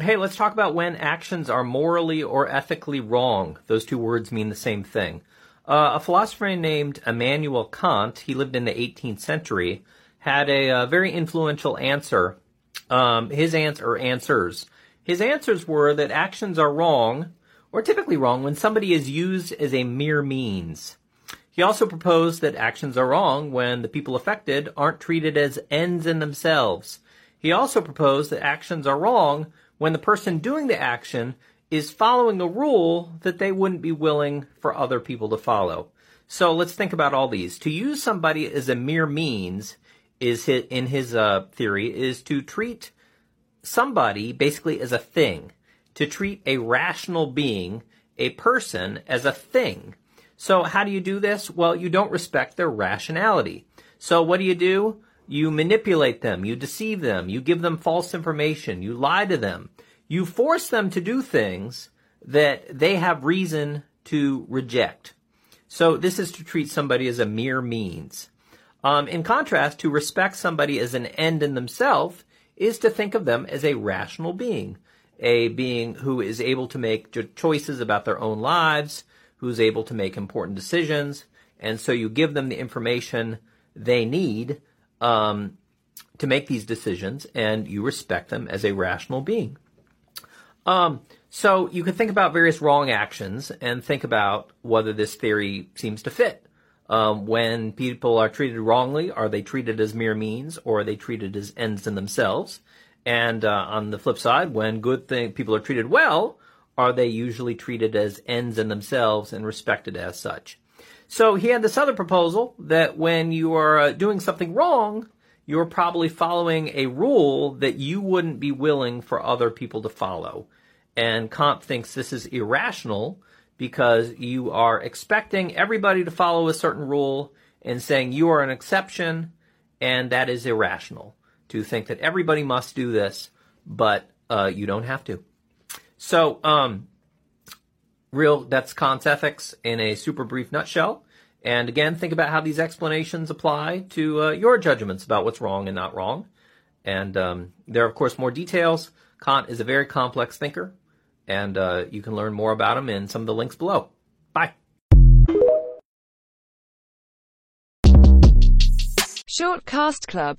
Hey, let's talk about when actions are morally or ethically wrong. Those two words mean the same thing. Uh, a philosopher named Immanuel Kant, he lived in the 18th century, had a, uh, very influential answer. Um, his answer, answers. His answers were that actions are wrong, or typically wrong, when somebody is used as a mere means. He also proposed that actions are wrong when the people affected aren't treated as ends in themselves. He also proposed that actions are wrong when the person doing the action is following a rule that they wouldn't be willing for other people to follow. So let's think about all these. To use somebody as a mere means is his, in his uh, theory is to treat somebody basically as a thing. To treat a rational being, a person, as a thing. So how do you do this? Well, you don't respect their rationality. So what do you do? You manipulate them, you deceive them, you give them false information, you lie to them, you force them to do things that they have reason to reject. So this is to treat somebody as a mere means. Um, in contrast, to respect somebody as an end in themselves is to think of them as a rational being, a being who is able to make choices about their own lives, who's able to make important decisions, and so you give them the information they need um, to make these decisions, and you respect them as a rational being. Um, so you can think about various wrong actions and think about whether this theory seems to fit. Um, when people are treated wrongly, are they treated as mere means, or are they treated as ends in themselves? And uh, on the flip side, when good thing, people are treated well, are they usually treated as ends in themselves and respected as such? So he had this other proposal that when you are uh, doing something wrong, you're probably following a rule that you wouldn't be willing for other people to follow. And Kant thinks this is irrational because you are expecting everybody to follow a certain rule and saying you are an exception, and that is irrational to think that everybody must do this, but uh, you don't have to. So, um, real that's Kant's ethics in a super brief nutshell. And again, think about how these explanations apply to uh, your judgments about what's wrong and not wrong. And um, there are, of course, more details. Kant is a very complex thinker, and uh, you can learn more about him in some of the links below. Bye. Short Cast Club